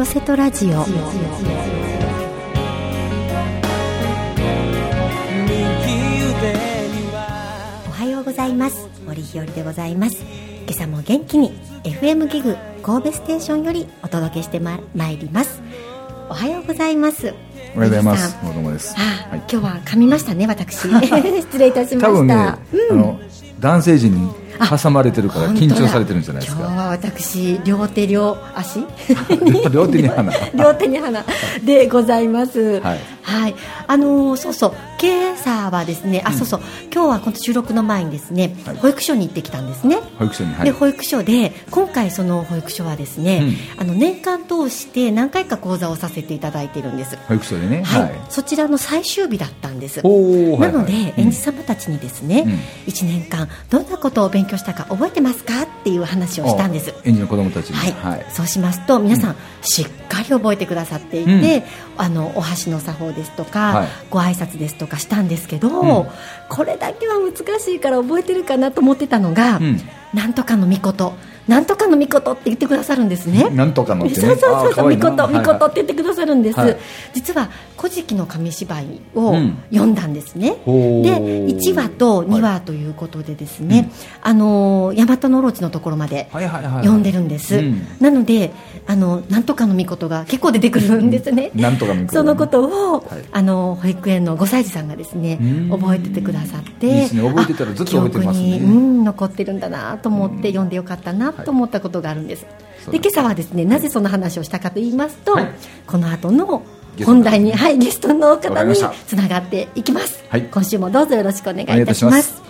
トセトラジオおはようございます森日和でございます今朝も元気に FM ギグ神戸ステーションよりお届けしてまいりますおはようございますおはようございます。もどもです。あ、はい、今日は噛みましたね、私。失礼いたしました。多分ね、うん、あの男性陣に挟まれてるから緊張されてるんじゃないですか。今日は私両手両足。両手に花。両手に花でございます、はい、はい、あのー、そうそう今朝はですねあ、うん、そうそう今日はこの収録の前にですね、はい、保育所に行ってきたんですね。保育所に、はい、で保育所で今回その保育所はですね、うん、あの年間通して何回か講座をさせていただいているんです。保育所でね、はい、そちらの最終日だったんです。なので、はいはい、園児様たちにですね、うん、1年間どんなことを勉強したか覚えてますかっていう話をしたんです。園児の子供たちに、はい、はい、そうしますと皆さん、しっかり覚えてくださっていて、あのお箸の作法ですとか、はい、ご挨拶ですとかしたんですけど、うん、これだけは難しいから覚えてるかなと思ってたのが、うん、なんとかの御事なんとかの御事って言ってくださるんですね。なんとかの、ね、そうそうそうそう、御事、御事って言ってくださるんです。はい、実は古事記の紙芝居を読んだんですね。うん、で、1話と2話ということでですね、はい、あの大和のオロチのところまで読んでるんです。なので、あのなんとかの御事が結構出てくるんですね。なんとかのそのことを、はい、あの保育園の5歳児さんがですね、覚えててくださって、いいですね。覚えてたらずっと覚えてますね。うん、残ってるんだなと思って読んでよかったなと思ったことがあるんです、で今朝はですねなぜその話をしたかと言いますと、はい、この後の本題に、はい、ゲストの方につながっていきます、はい、今週もどうぞよろしくお願いいたします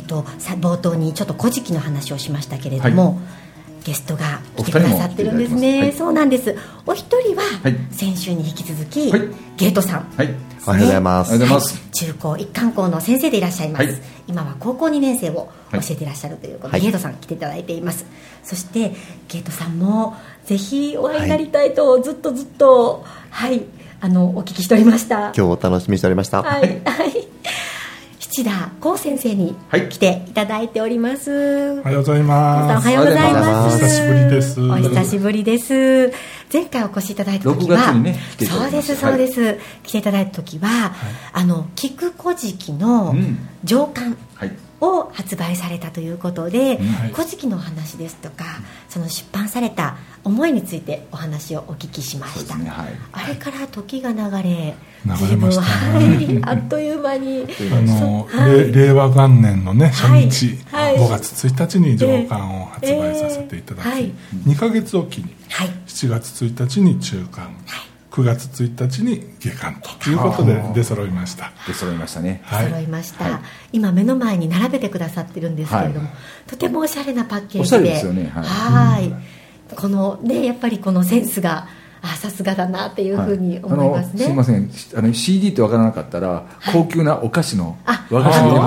とさ冒頭にちょっと古事記の話をしましたけれども、はい、ゲストが来てくださってるんですね、はい、そうなんです。お一人は先週に引き続き、ゲートさん、はい、おはようございます、中高一貫校の先生でいらっしゃいます、今は高校2年生を教えていらっしゃるということで、ゲートさん来ていただいています。そしてゲートさんもぜひお会いになりたいと、ずっとずっとはいあのお聞きしておりました。今日お楽しみしておりました。はい、はい土田光先生に来ていただいております、はい、おはようございます。おはようございます。お久しぶりです。お久しぶりです。前回お越しいただいた時は、ね、そうですそうです、はい、来ていただいた時は、はい、あの菊古事記の上巻、はいを発売されたということで「はい、古事記」のお話ですとかその出版された思いについてお話をお聞きしました、ねはい、あれから時が流れ流れましたね、はい、あっという間にあの、はい、令和元年のね初日、はい、5月1日に上巻を発売させていただき、えーえー、2か月おきに、はい、7月1日に中巻、はい9月1日に下巻ということで出揃いました。出揃いましたね。出揃いました、はい、今目の前に並べてくださってるんですけれども、はい、とてもおしゃれなパッケージで。ですよね。はい、このねやっぱりこのセンスがあさすがだなっていうふうに思いますね、はい、すいません。あの CD って分からなかったら、高級なお菓子の和菓子の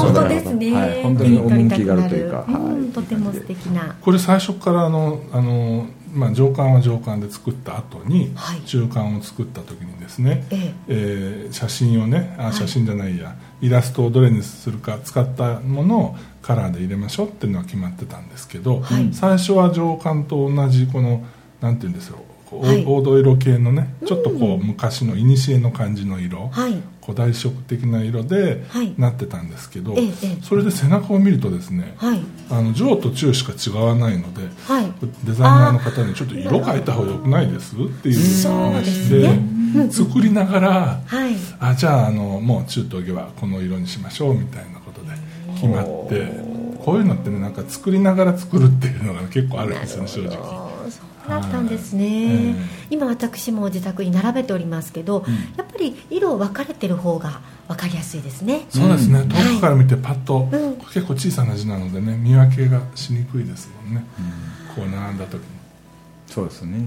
本当ですね、はい、本当に趣があるというか、うん、とても素敵な。これ最初からあのあのまあ、上巻は上巻で作った後に、はい、中巻を作った時にですね、ええ。えー、写真をねあ写真じゃないや、はい、イラストをどれにするか使ったものをカラーで入れましょうっていうのは決まってたんですけど、はい、最初は上巻と同じこのなんていうんですよはい、黄土色系のねちょっとこう、昔の古の感じの色、はい、古代色的な色でなってたんですけど、はい、それで背中を見るとですね、はい、あの上と中しか違わないので、はい、デザイナーの方にちょっと色変えた方がよくないですっていう話で、ね、作りながら、はい、あじゃああのもう中と下はこの色にしましょうみたいなことで決まって。こういうのってねなんか作りながら作るっていうのが結構あるんですよね正直だったんですね、えー、今私も自宅に並べておりますけど、うん、やっぱり色分かれてる方が分かりやすいですね。そうですね、遠くから見てパッと、はい、結構小さな字なのでね見分けがしにくいですもんね、こう並んだ時に。そうですね、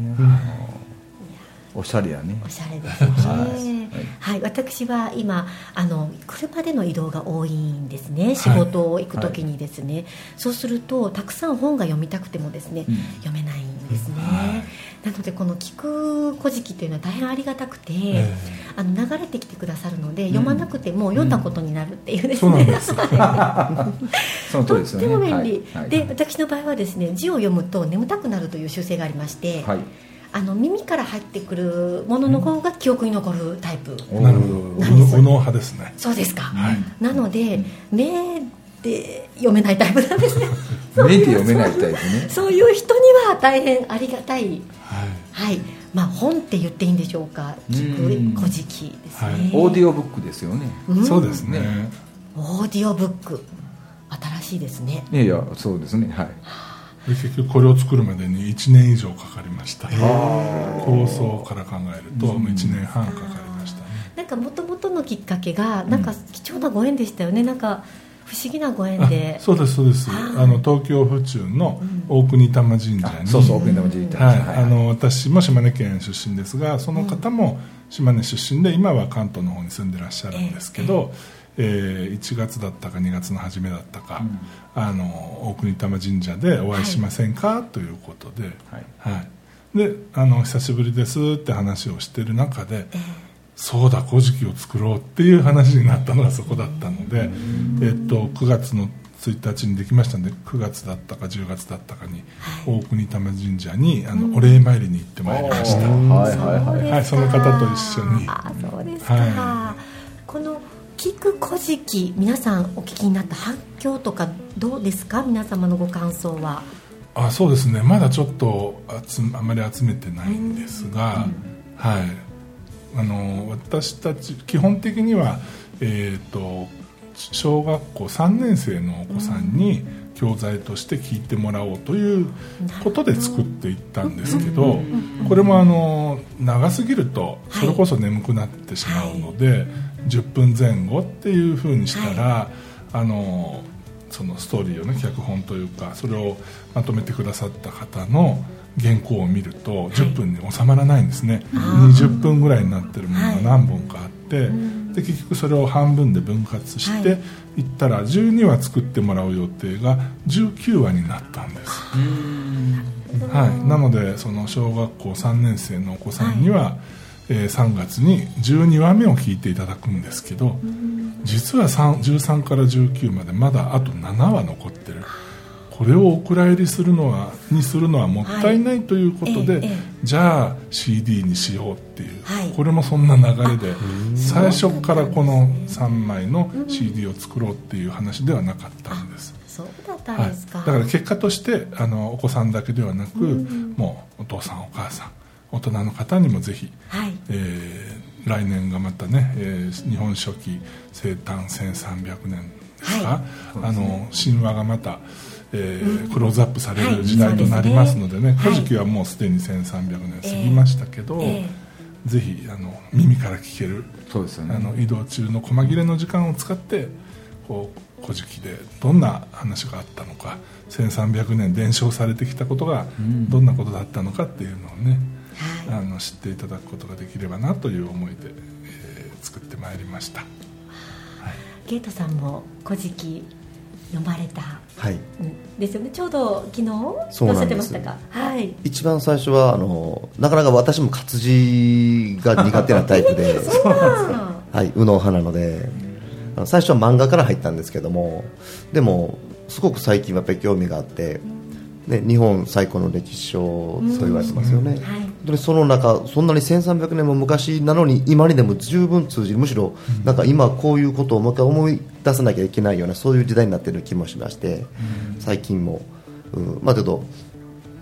おしゃれやね。おしゃれですね。はい、はい、私は今あの車での移動が多いんですね。仕事を行く時にですね、はい、そうするとたくさん本が読みたくてもですね、うん、読めないんですね、なのでこの「聞く古事記」というのは大変ありがたくて、えー、あの流れてきてくださるので、うん、読まなくても読んだことになるっていうですね、その通りですね。とっても便利、はい、で私の場合はですね字を読むと眠たくなるという習性がありまして、はい。あの耳から入ってくるものの方が記憶に残るタイプ。なるほど。右脳派ですね。そうですか、はい、なので目で読めないタイプなんですね。目で読めないタイプね。そういう人には大変ありがたい。はい、はい。まあ、本って言っていいんでしょうか。聞く古事記ですね、はい、オーディオブックですよね、うん、そうですね。オーディオブック。新しいですね。いやいやそうですね。はい。結局これを作るまでに1年以上かかりました。構想から考えると1年半かかりましたね。なんかもともとのきっかけがなんか貴重なご縁でしたよね。なんか不思議なご縁で。そうですそうです。あの東京府中の大国玉神社に、そうそう大国玉神社、はい、あの私も島根県出身ですがその方も島根出身で今は関東の方に住んでらっしゃるんですけど、えー、1月だったか2月の初めだったか、うん、あの大国玉神社でお会いしませんか、はい、ということで、はい、はい、であの久しぶりですって話をしてる中で、えー、そうだ古事記を作ろうっていう話になったのがそこだったので、えっと、9月の1日にできましたんで9月だったか10月だったかに、大国玉神社にあの、お礼参りに行ってまいりました、はいはいはい、はい、その方と一緒に。あそうですか、はい、この聞く古事記皆さんお聞きになった反響とかどうですか？皆様のご感想は。あそうですね。まだちょっと集あまり集めてないんですが、はいあの私たち基本的にはえっ、ー、と小学校3年生のお子さんに教材として聞いてもらおうということで作っていったんですけどこれもあの長すぎるとそれこそ眠くなってしまうので、10分前後っていうふうにしたら、はい、あのそのストーリーをね脚本というかそれをまとめてくださった方の原稿を見ると10分に収まらないんですね、はい、20分ぐらいになってるものが何本かあって、はい、で結局それを半分で分割してい。ったら12話作ってもらう予定が19話になったんです、はい、なのでその小学校3年生のお子さんには、えー、3月に12話目を聞いていただくんですけど実は13から19までまだあと7話残ってるこれをお蔵入りするのはにするのはもったいないということで、はい。ええ、じゃあ CD にしようっていう、はい、これもそんな流れで最初からこの3枚の CD を作ろうっていう話ではなかったんです。そうだったんですか、はい、だから結果としてあのお子さんだけではなく、もうお父さんお母さん大人の方にもぜひ、はい、えー、来年がまたね、えー、日本書紀生誕1300年ですか、はい、あの神話がまた、えー、クローズアップされる時代となりますのでね「古事記」はもうすでに1300年過ぎましたけど、えー、ぜひあの耳から聞けるそうですよ、ね、あの移動中の細切れの時間を使ってこう「古事記」でどんな話があったのか1300年伝承されてきたことがどんなことだったのかっていうのをね、あの知っていただくことができればなという思いで、えー、作ってまいりました、はい、ゲートさんも「古事記」読まれた、はい、ですよね。ちょうど昨日おっしゃってましたか、はい、一番最初はあのなかなか私も活字が苦手なタイプで。はい右脳派なので。最初は漫画から入ったんですけどもでもすごく最近はやっぱり興味があってね、日本最古の歴史書そう言われてますよね、はい、本当にその中そんなに1300年も昔なのに今にでも十分通じる。むしろなんか今こういうことをもう一回思い出さなきゃいけないようなそういう時代になっている気もしまして、最近も、うん。まあ、けど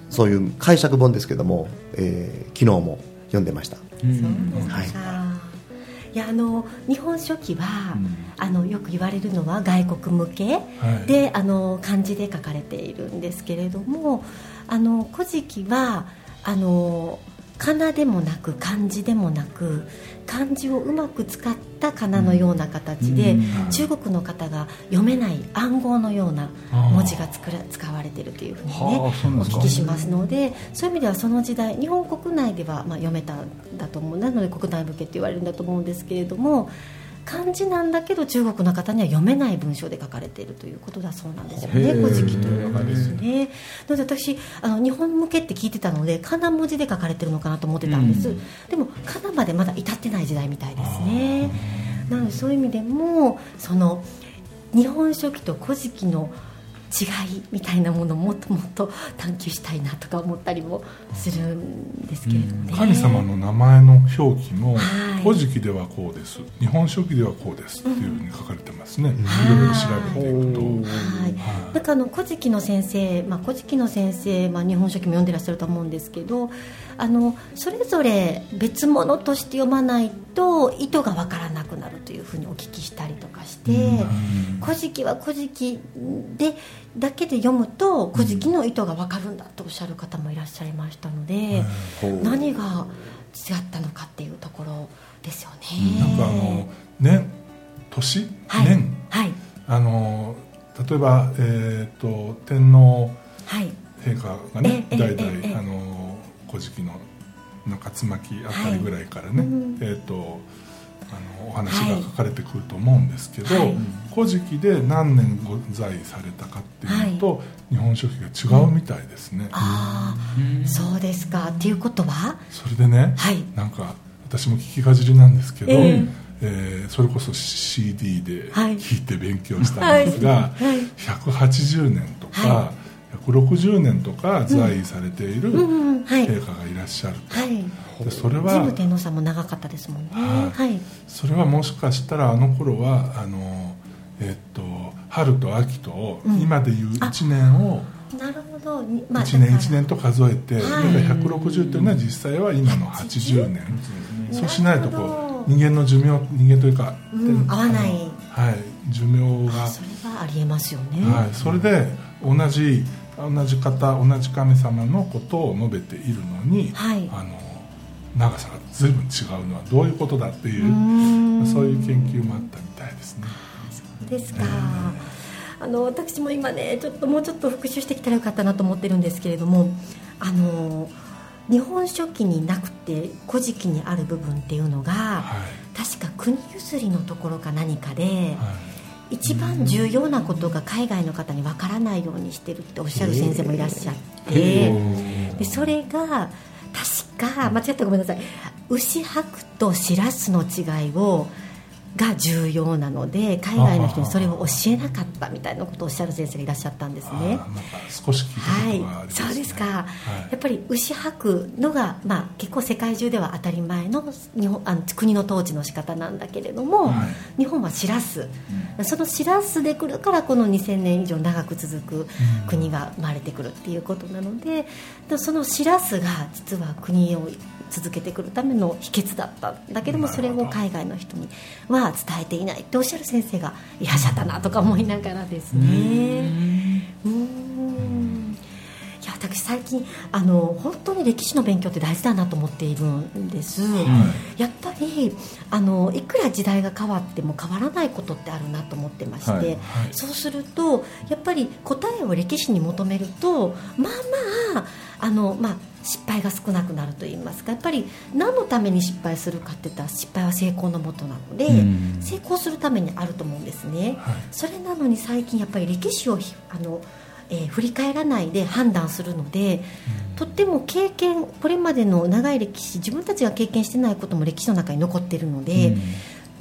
そういう解釈本ですけども、えー、昨日も読んでました、はい。いやあの日本書紀は、うん、あのよく言われるのは外国向けで、はい、あの漢字で書かれているんですけれども「あの古事記は」あの仮名でもなく漢字でもなく漢字をうまく使った仮名のような形で、うん、中国の方が読めない暗号のような文字が作ら使われているというふうにねお聞きしますのでそういう意味ではその時代日本国内ではまあ読めたんだと思うなので国内向けって言われるんだと思うんですけれども漢字なんだけど中国の方には読めない文章で書かれているということだそうなんですよね「古事記」というのがですね。なので私あの日本向けって聞いてたのでかな文字で書かれてるのかなと思ってたんです、でもかなまでまだ至ってない時代みたいですね。なのでそういう意味でもその日本書紀と古事記の違いみたいなものをもっともっと探求したいなとか思ったりもするんですけれどね、うん、神様の名前の表記も「古事記」ではこうです「日本書紀」ではこうですっていうふうに書かれてますね、いろいろ調べていくと。はい。なんかあの古事記の先生、まあ、古事記の先生、まあ、日本書紀も読んでらっしゃると思うんですけどあのそれぞれ別物として読まないと意図が分からなくなるというふうにお聞きしたりとかして「古事記」は「古事記」でだけで読むと「古事記」の意図が分かるんだとおっしゃる方もいらっしゃいましたので、何が違ったのかっていうところですよね。なんかあの年年、はい、年、はい、あの例えば、えーと、天皇陛下がね、はい、代々、あの古事記の中津巻あたりぐらいからね、はい、えーとあのお話が書かれてくると思うんですけど「はい、古事記」で何年ご在位されたかっていうのと、はい、日本書紀が違うみたいですね、うん、ああそうですか。っていうことは？それでね、はい、なんか私も聞きかじりなんですけど、えーえー、それこそ CD で聞いて勉強したんですが、はい。はい、180年とか、はい、160年とか在位されている陛下がいらっしゃると、はい。でそれは神武天皇さんも長かったですもんね、はい、それはもしかしたらあの頃はあの、えー、っと春と秋と、今でいう1年をなるほど、まあ、1年1年と数えて、はい、160というのは実際は今の80年、そうしないとこう人間の寿命人間というか、うん、合わない。はい。寿命がそれはありえますよね、はい、それで同じ同じ方同じ神様のことを述べているのに、はい、あの長さが随分違うのはどういうことだっていうそういう研究もあったみたいですね。そうですか、えー、あの私も今ねちょっともうちょっと復習してきたらよかったなと思ってるんですけれどもあの日本書紀になくて古事記にある部分っていうのが、はい、確か国譲りのところか何かで、はい、一番重要なことが海外の方にわからないようにしてるっておっしゃる先生もいらっしゃって、でそれが確か間違ってごめんなさい。牛白としらすの違いをが重要なので海外の人にそれを教えなかったみたいなことをおっしゃる先生がいらっしゃったんですね。少し聞いたはい、そうですか、はい、やっぱり牛吐くのが、まあ、結構世界中では当たり前の日本あの国の統治の仕方なんだけれども、はい、日本はしらす、うん、そのしらすでくるからこの2000年以上長く続く国が生まれてくるっていうことなので、うん、そのしらすが実は国を続けてくるための秘訣だった。んだけどもそれを海外の人には伝えていないっておっしゃる先生がいらっしゃったなとか思いながらですね。うん。いや私最近あの本当に歴史の勉強って大事だなと思っているんです、やっぱりあのいくら時代が変わっても変わらないことってあるなと思ってまして、はい。はい、そうするとやっぱり答えを歴史に求めるとまあまああの、まあ、失敗が少なくなると言いますかやっぱり何のために失敗するかっていったら失敗は成功のもとなので、成功するためにあると思うんですね、はい、それなのに最近やっぱり歴史をあの、えー、振り返らないで判断するので、うん、とっても経験これまでの長い歴史自分たちが経験してないことも歴史の中に残っているので、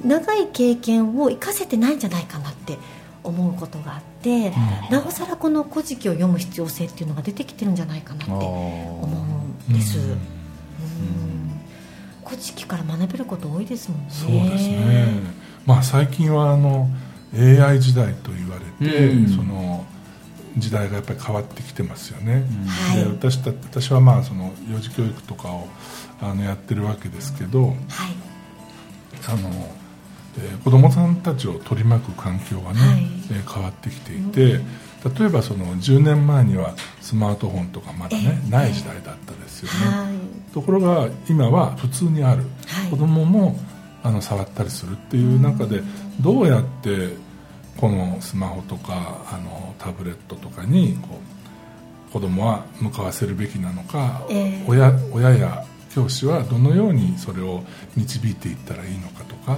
うん、長い経験を生かせてないんじゃないかなって思うことがあって、うん、なおさらこの「古事記」を読む必要性っていうのが出てきてるんじゃないかなって思うんです。うん古事記から学べること多いですもんね。そうですね。まあ最近はあの AI 時代と言われて、うん、その時代がやっぱり変わってきてますよね。うん、で私た私はまあその幼児教育とかをあのやってるわけですけど、はい、あの、えー、子どもさんたちを取り巻く環境がね、はい、えー、変わってきていて、うん、例えばその10年前にはスマートフォンとかまだね、えー、ない時代だったですよね、はい、ところが今は普通にある、はい、子供もあの触ったりするっていう中で、どうやってこのスマホとかあのタブレットとかにこう子供は向かわせるべきなのか、えー、親親や教師はどのようにそれを導いていったらいいのかとか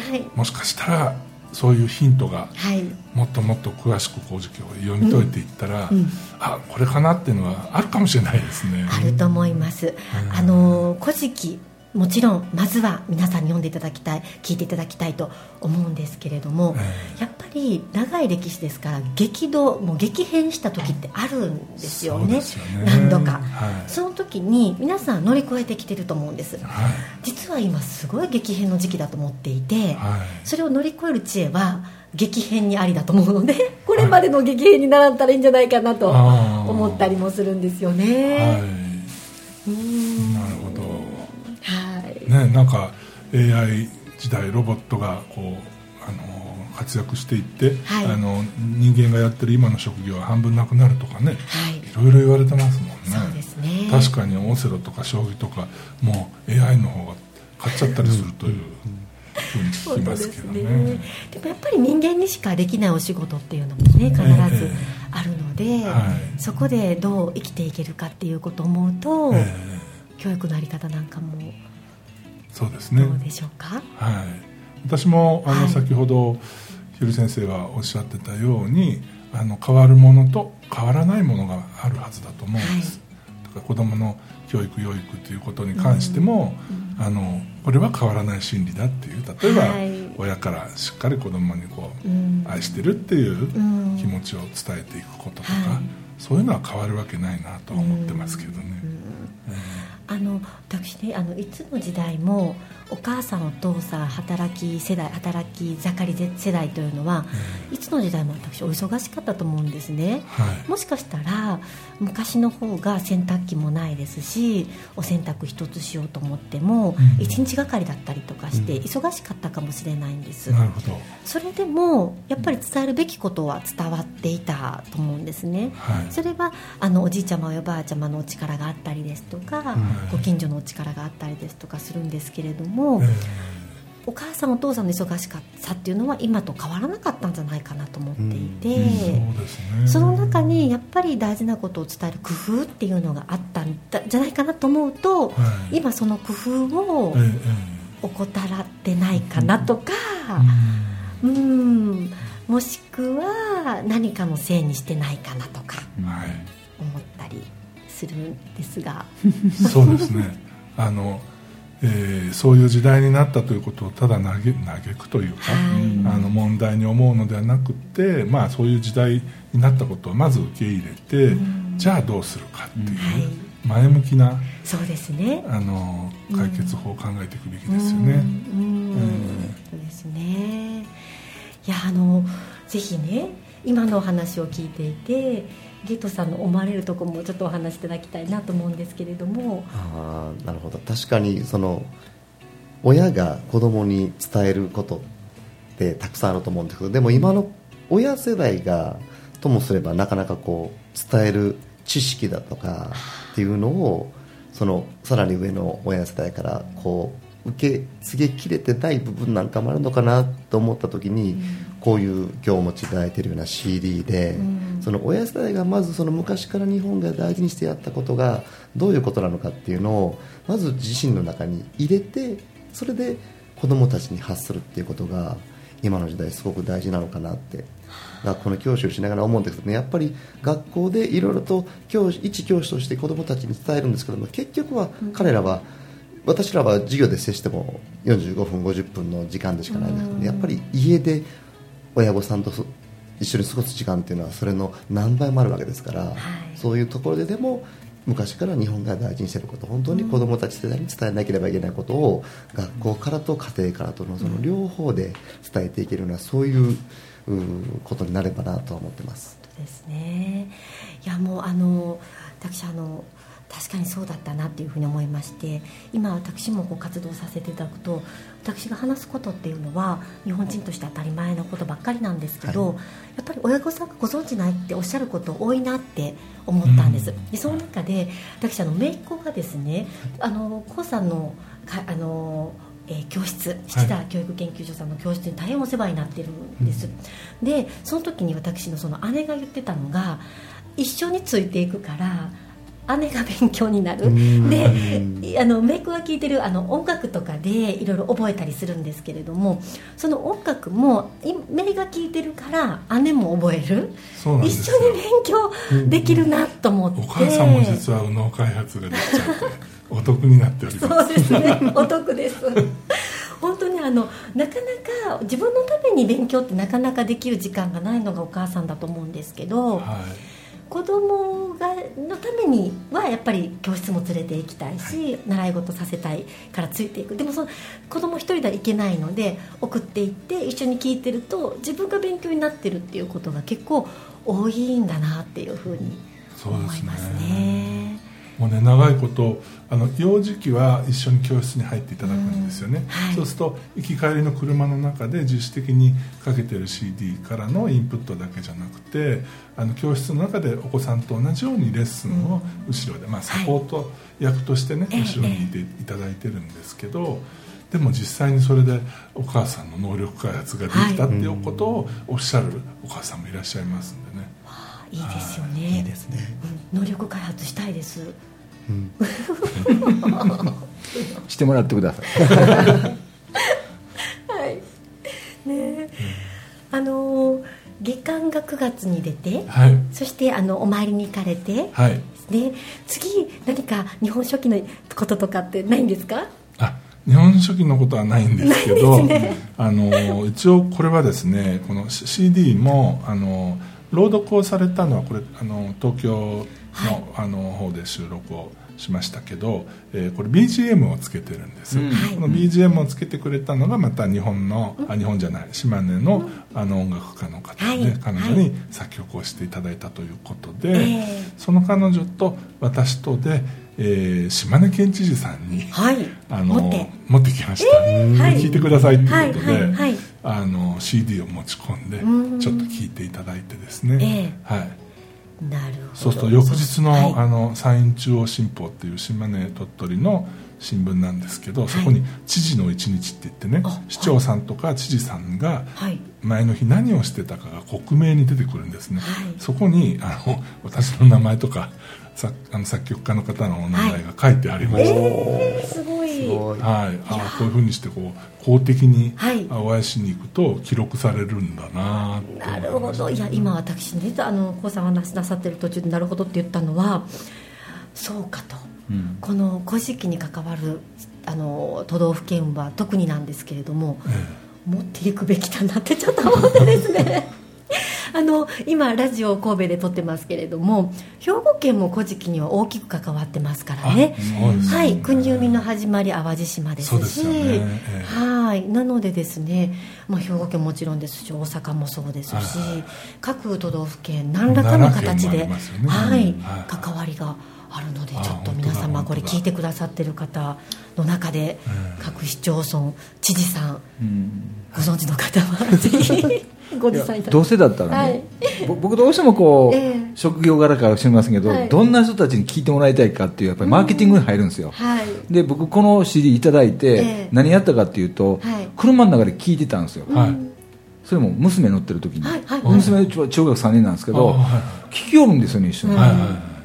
はい、もしかしたらそういうヒントが、はい、もっともっと詳しく工事記を読み解いていったら、うん。うん、あこれかなっていうのはあるかもしれないですね。あると思います、うん、あの古事記もちろんまずは皆さんに読んでいただきたい聞いていただきたいと思うんですけれども、えー、やっぱり長い歴史ですから激動もう激変した時ってあるんですよね、ね、何度か、はい、その時に皆さん乗り越えてきてると思うんです、はい、実は今すごい激変の時期だと思っていて、はい、それを乗り越える知恵は激変にありだと思うので これまでの激変に習ったらいいんじゃないかなと思ったりもするんですよね。なるほど。ね、なんか AI 時代ロボットがこう活躍していって、はい、あの人間がやってる今の職業は半分なくなるとかね、はい、いろいろ言われてますもんね。ね。確かにオセロとか将棋とかもう AI の方が勝っちゃったりするという。ふうに聞きますけどね、ね、でもやっぱり人間にしかできないお仕事っていうのもね必ずあるので、えーはい、そこでどう生きていけるかっていうことを思うと、えー、教育の在り方なんかもそうですね。どうでしょうか？はい私もあの、先ほどひる先生がおっしゃってたようにあの変わるものと変わらないものがあるはずだと思うんです、はい、だから子どもの教育養育ということに関しても、うん、あのこれは変わらない心理だっていう例えば、はい、親からしっかり子どもにこう、うん、愛してるっていう気持ちを伝えていくこととか、はい、そういうのは変わるわけないなとは思ってますけどね。えーあの私ねあのいつの時代もお母さんお父さん働き世代働き盛り世代というのは、いつの時代も私お忙しかったと思うんですね、はい、もしかしたら昔の方が洗濯機もないですしお洗濯一つしようと思っても、うん、1日がかりだったりとかして忙しかったかもしれないんです、なるほど。それでもやっぱり伝えるべきことは伝わっていたと思うんですね、はい、それはあのおじいちゃまおばあちゃまのお力があったりですとか、ご近所のお力があったりですとかするんですけれども、えー、お母さんお父さんの忙しかさっていうのは今と変わらなかったんじゃないかなと思っていて、うん、そ、ね,、の中にやっぱり大事なことを伝える工夫っていうのがあったんじゃないかなと思うと、はい、今その工夫を怠らってないかなとか、うん、うん。もしくは何かのせいにしてないかなとか思ったりするんですが。そうですね。あのえー、そういう時代になったということをただ嘆嘆くというか、はい、あの問題に思うのではなくて、まあ、そういう時代になったことをまず受け入れて、じゃあどうするかっていう、前向きなそうですね。あの解決法を考えていくべきですよね。そうですね。いやあのぜひね今のお話を聞いていてゲートさんの思われるところもちょっとお話しいただきたいなと思うんですけれども。ああなるほど。確かにその親が子供に伝えることってたくさんあると思うんですけどでも今の親世代がともすればなかなかこう伝える知識だとかっていうのをそのさらに上の親世代からこう受け継げきれてない部分なんかもあるのかなと思った時に、こういう今日お持ちいただいているような CD で、その親世代がまずその昔から日本が大事にしてやったことがどういうことなのかっていうのをまず自身の中に入れてそれで子供たちに発するっていうことが今の時代すごく大事なのかなって学校の教師をしながら思うんですけどね。やっぱり学校でいろいろと教師一教師として子供たちに伝えるんですけども結局は彼らは、私らは授業で接しても45分50分の時間でしかないんですけど、ね、やっぱり家で親御さんと一緒に過ごす時間っていうのはそれの何倍もあるわけですから、はい、そういうところででも昔から日本が大事にしていること本当に子どもたち世代に伝えなければいけないことを、学校からと家庭からとのその両方で伝えていけるようなそういうことになればなと思ってます。ですねいやもうあの私あの確かにそうだったなっていうふうに思いまして今私もこう活動させていただくと私が話すことっていうのは日本人として当たり前のことばっかりなんですけど、はい、やっぱり親御さんがご存知ないっておっしゃること多いなって思ったんです、うん、でその中で私あの姪っ子がですねあの高さんのかあのえー、教室七田教育研究所さんの教室に大変お世話になってるんです、でその時に私のその姉が言ってたのが一緒についていくから姉が勉強になる。であのメイクが聴いてるあの音楽とかでいろいろ覚えたりするんですけれどもその音楽もメイが聴いてるから姉も覚える。一緒に勉強できるなと思って、お母さんも実は脳開発ができちゃって お得になっております。そうですね。お得です。本当にあのなかなか自分のために勉強ってなかなかできる時間がないのがお母さんだと思うんですけど、はい子供がのためにはやっぱり教室も連れて行きたいし、はい、習い事させたいからついていく。でもその子供一人ではいけないので送っていって一緒に聞いてると自分が勉強になってるっていうことが結構多いんだなっていうふうに思いますね。もうね長いことあの幼児期は一緒に教室に入っていただくんですよね、はい、そうすると行き帰りの車の中で自主的にかけてる CD からのインプットだけじゃなくてあの教室の中でお子さんと同じようにレッスンを後ろで、まあ、サポート役としてね、はい、後ろにいていただいてるんですけど、でも実際にそれでお母さんの能力開発ができたっていうことをおっしゃるお母さんもいらっしゃいますんでね。いいですよね。いいですね。能力開発したいです。うん、してもらってください。はい。ね、うん、あの月間が9月に出て、はい、そしてあのお参りに行かれて、はい、で次何か日本書紀のこととかってないんですか？あ日本書紀のことはないんですけど、ね、あの一応これはですねこの CD もあの朗読をされたのはこれあの東京の,、あの方で収録をしましたけど、えー、これ BGM をつけてるんです、うん、この BGM をつけてくれたのがまた日本の、あ日本じゃない島根の,、あの音楽家の方で、はい、彼女に作曲をしていただいたということで、はい、その彼女と私とで、えー、島根県知事さんに、はい、あの持って。きました、えー、聞いてくださいということで、あの CD を持ち込んでちょっと聞いていただいてですね、えー、はい。なるほど。そうすると翌日の,、はい、あの山陰中央新報っていう島根鳥取の新聞なんですけど、そこに「知事の一日」って言ってね、市長さんとか知事さんが前の日何をしてたかが克明に出てくるんですね、そこにあの私の名前とか作あの作曲家の方のお名前が書いてありまして、はいえー、すごい、はい、あこういうふうにしてこう公的にお会いしに行くと記録されるんだななるほど。いや今私ねあの高さん話なさってる途中でなるほどって言ったのはそうかと、うん、この「古事記」に関わるあの都道府県は特になんですけれども、ええ、持っていくべきだなってちょっと思ってですねあの今ラジオ神戸で撮ってますけれども兵庫県も古事記には大きく関わってますからね、はい、国生みの始まり淡路島ですし、ねえー、はい。なのでですね、まあ、兵庫県もちろんですし大阪もそうですし、はい。各都道府県何らかの形で、ね、はい、関わりがあるのでちょっと皆様これ聞いてくださってる方の中で各市町村知事さん。ご存知の方はぜひご持参いたどうせだったらね、はい、僕どうしてもこう、えー、職業柄か知りませんけど、はい、どんな人たちに聞いてもらいたいかっていうやっぱりマーケティングに入るんですよ、はい、で僕この CD 頂いて、えー、何やったかっていうと、車の中で聞いてたんですよ、それも娘乗ってる時に、はいはい、娘は中学3年なんですけど、聞きよるんですよね一緒に、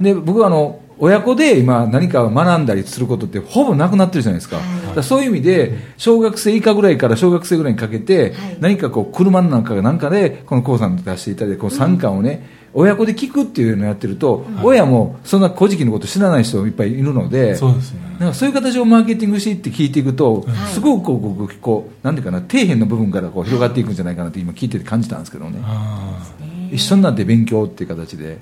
で僕はあの親子で今何か学んだりすることってほぼなくなってるじゃないですか。はい、かそういう意味で小学生以下ぐらいから小学生ぐらいにかけて、何かこう車の中かなんかでこの高さんと出していただいてこう参観をね、うん、親子で聞くっていうのをやってると、親もそんな古事記のこと知らない人いっぱいいるのでそうですね。なんかそういう形をマーケティングしていって聞いていくと、すごくこうこうこうなんていうかな底辺の部分からこう広がっていくんじゃないかなって今聞いてて感じたんですけどね。一緒になって勉強っていう形で。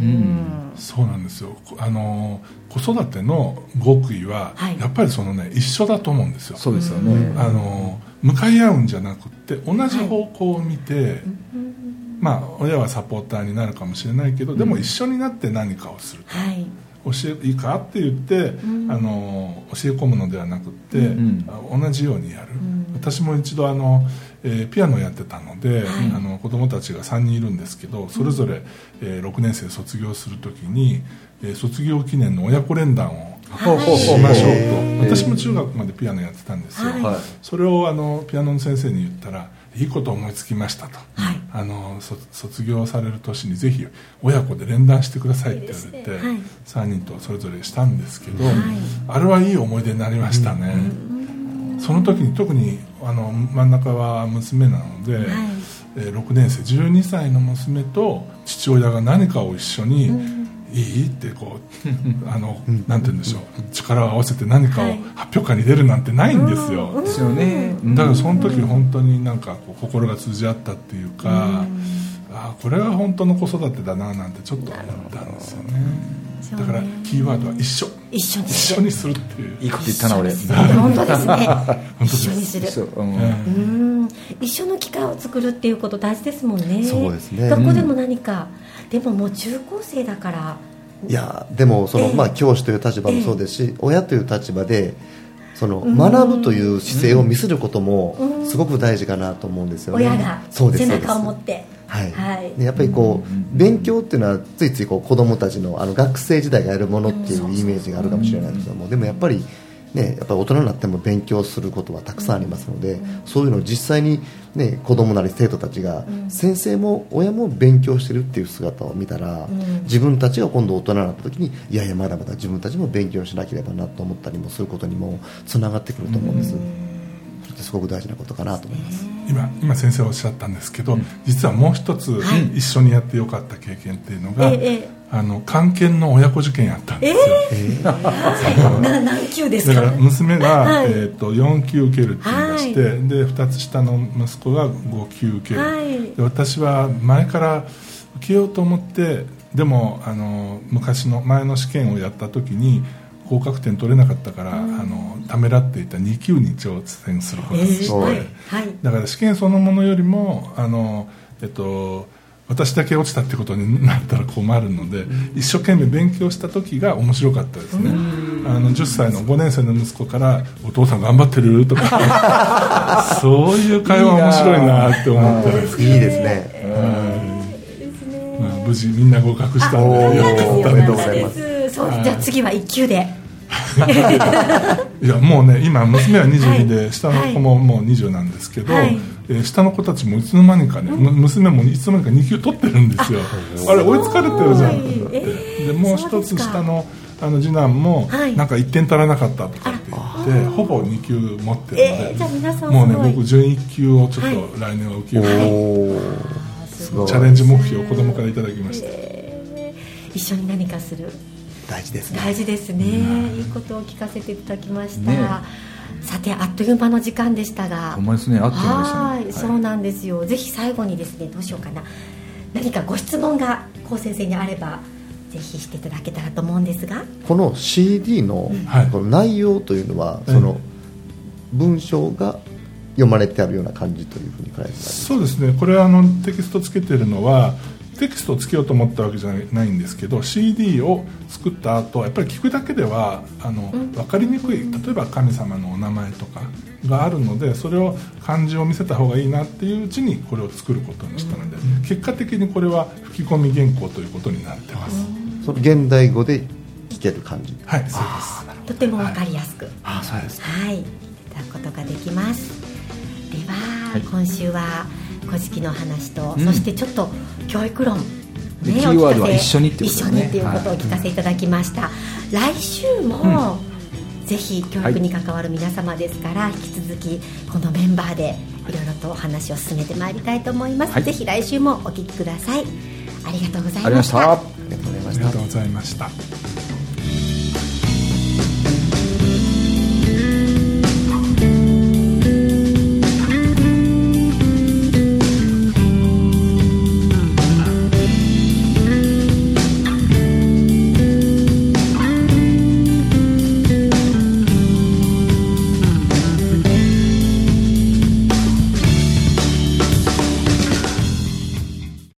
うん、そうなんですよ。あの子育ての極意は、はい、やっぱりそのね一緒だと思うんですよ。そうですよね。あの向かい合うんじゃなくて同じ方向を見て、はい、まあ親はサポーターになるかもしれないけど、でも一緒になって何かをする、はい、教えいいかって言って、うん、あの教え込むのではなくて、うん、同じようにやる、私も一度あの、えー、ピアノをやってたので、はい、あの子供たちが3人いるんですけどそれぞれ、えー、6年生卒業する時に、えー、卒業記念の親子連弾をしましょうと。私も中学までピアノやってたんですよ、はい、それをあのピアノの先生に言ったらいいこと思いつきましたと、はい、あの卒業される年にぜひ親子で連弾してくださいって言われて、い、3人とそれぞれしたんですけど、はい、あれはいい思い出になりましたね、うん、その時に特にあの真ん中は娘なので、はい。えー、6年生12歳の娘と父親が何かを一緒に、うん。いいってこう あの、なんて言うんでしょう。力を合わせて何かを発表会に出るなんてないんですよ、ですよね。だからその時本当になんかこう心が通じ合ったっていうか、あこれが本当の子育てだななんてちょっと思ったんですよね。だからキーワードは一緒。一緒に一緒にするっていう。いいこと言ったな俺。本当ですね。一緒にする。うん、一緒の機会を作るっていうこと大事ですもんね。そうですね。どこでも何か、でももう中高生だから。いやでもその、まあ、教師という立場もそうですし、親という立場でその学ぶという姿勢を見せることもすごく大事かなと思うんですよね、親が背中を持ってはい、はい、やっぱりこう、勉強っていうのはついついこう子供たちのあの学生時代がやるものっていうイメージがあるかもしれないですけども、でもやっぱりね、やっぱり大人になっても勉強することはたくさんありますので、そういうのを実際に、ね、子供なり生徒たちが、先生も親も勉強してるっていう姿を見たら、自分たちが今度大人になった時にいやいやまだまだ自分たちも勉強しなければなと思ったりもすることにもつながってくると思うんです。それってすごく大事なことかなと思います今今先生おっしゃったんですけど、実はもう一つ、一緒にやってよかった経験っていうのが、ええあの関係の親子受験やったんですよ、えー、何級ですか？だから娘が、はい、えーと、4級受けるって言いまして、はい、で2つ下の息子が5級受ける、はい、で私は前から受けようと思ってでもあの昔の前の試験をやった時に合格点取れなかったから、うん、あのためらっていた2級に挑戦することにして、えーはい、だから試験そのものよりもあのえっと私だけ落ちたってことになったら困るので、一生懸命勉強した時が面白かったですね、あの10歳の5年生の息子から「お父さん頑張ってる?」とか。そういう会話面白いなって思ったんですけど。いいですね、まあ、無事みんな合格したんでよかったおめでとうございます。そうじゃあ次は1級でいやもうね今娘は22で、はい、下の子ももう20なんですけど、はい。えー、下の子たちもいつの間にかね、うん、娘もいつの間にか2級取ってるんですよ。あれ追いつかれてるじゃん。とかって、えー、でもう一つ下のあの次男も、なんか1点足らなかったとかって言って、ほぼ2級持ってるので、えー、もうね僕準1級をちょっと来年は受けようと、チャレンジ目標を子供からいただきました、えー、一緒に何かする大事ですね。大事ですね、うん、いいことを聞かせていただきました、ね。さてあっという間の時間でしたが。ほんまですね。あっという間でしたね。はい、そうなんですよ。ぜひ最後にですねどうしようかな。何かご質問が高先生にあればぜひしていただけたらと思うんですが。この CD のこの内容というのは、その文章が読まれてあるような感じというふうにそうですね。これはあのテキストつけてるのはテキストをつけようと思ったわけじゃないんですけど CD を作った後やっぱり聞くだけではあの、分かりにくい。例えば神様のお名前とかがあるのでそれを漢字を見せた方がいいなっていううちにこれを作ることにしたので、結果的にこれは吹き込み原稿ということになってます、その現代語で聞ける感じ。はいそうです。とても分かりやすく、はい、そうですはい。いただくことができます。では、はい、今週は古事記の話と、うん、そしてちょっと教育論。ね、キーワードは一緒にっていうこと、ね、一緒にっていうことを聞かせいただきました、はい、来週も、うん、ぜひ教育に関わる皆様ですから、はい、引き続きこのメンバーでいろいろとお話を進めてまいりたいと思います、はい、ぜひ来週もお聞きください。ありがとうございました。ありがとうございました